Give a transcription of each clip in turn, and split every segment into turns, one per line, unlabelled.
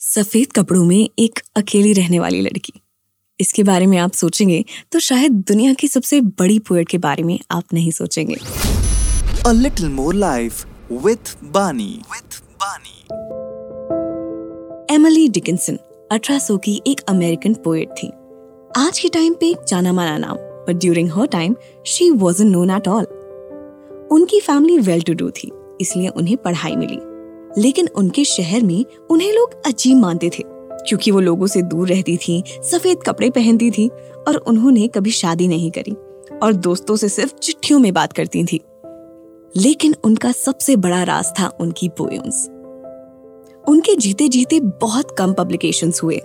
सफ़ेद कपड़ों में एक अकेली रहने वाली लड़की। इसके बारे में आप सोचेंगे तो शायद दुनिया की सबसे बड़ी पोएट के बारे में आप नहीं सोचेंगे।
A little more life with Bani. With Bani.
Emily Dickinson 1800 की एक अमेरिकन पोएट थी। आज के टाइम पे एक जाना माना नाम but during her time she wasn't known at all उनकी फैमिली वेल टू डू थी इसलिए उन्हें पढ़ाई मिली। लेकिन उनके शहर में उन्हें लोग अजीब मानते थे, क्योंकि वो लोगों से दूर रहती थी, सफ़ेद कपड़े पहनती थी और उन्होंने कभी शादी नहीं करी और दोस्तों से सिर्फ़ चिट्ठियों में बात करती थी। लेकिन उनका सबसे बड़ा राज था उनकी पोएम्स उनके जीते जीते बहुत कम पब्लिकेशंस हुए।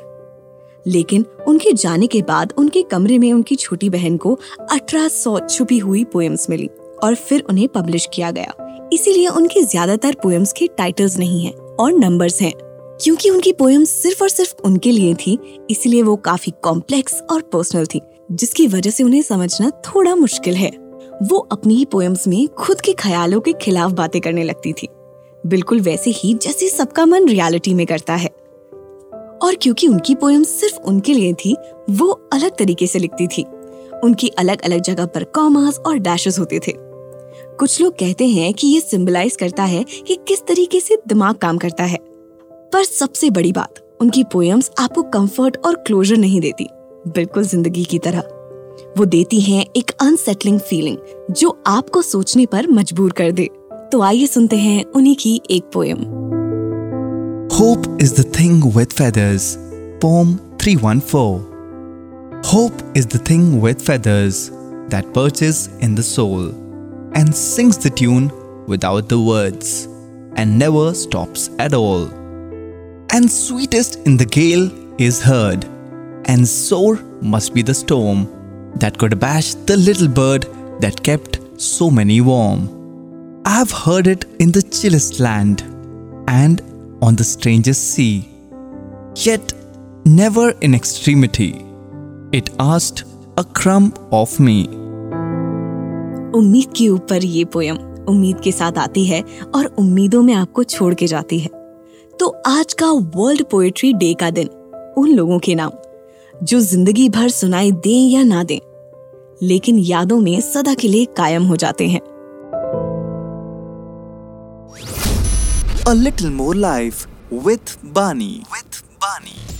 लेकिन उनके जाने के बाद उनके कमरे में उनकी छोटी बहन को अठारह सौ छुपी हुई पोएम्स मिली। और फिर उन्हें पब्लिश किया गया। इसीलिए उनकी ज़्यादातर पोएम्स के टाइटल्स नहीं हैं और नंबर्स हैं। क्योंकि उनकी पोएम्स सिर्फ़ और सिर्फ़ उनके लिए थी, इसलिए वो काफ़ी कॉम्प्लेक्स और पर्सनल थी, जिसकी वजह से उन्हें समझना थोड़ा मुश्किल है। वो अपनी ही पोएम्स में खुद के ख्यालों के खिलाफ बातें करने लगती थी। बिल्कुल वैसे ही जैसे सबका मन रियलिटी में करता है। और क्योंकि उनकी पोएम सिर्फ़ उनके लिए थी, वो अलग तरीके से लिखती थी। उनकी अलग अलग जगह पर कॉमास और डैशेस होते थे। कुछ लोग कहते हैं कि ये सिंबलाइज करता है कि किस तरीके से दिमाग काम करता है पर सबसे बड़ी बात, उनकी पोएम्स आपको कंफर्ट और क्लोजर नहीं देती, बिल्कुल ज़िंदगी की तरह वो देती हैं एक अनसेटलिंग फीलिंग जो आपको सोचने पर मजबूर कर दे तो आइए सुनते हैं उन्हीं की एक poem
Hope is the thing with feathers. Poem 314. Hope is the thing with feathers that perches in the soul and sings the tune without the words and never stops at all. And sweetest in the gale is heard, and sore must be the storm that could abash the little bird that kept so many warm. I have heard it in the chillest land and on the strangest sea, yet never in extremity. It asked a crumb of me.
उम्मीद के ऊपर ये poem उम्मीद के साथ आती है और उम्मीदों में आपको छोड़ के जाती है तो आज का वर्ल्ड पोएट्री डे का दिन, उन लोगों के नाम, जो ज़िंदगी भर सुनाई दें या ना दें, लेकिन यादों में सदा के लिए कायम हो जाते हैं
A little more life with Bani. With Bani.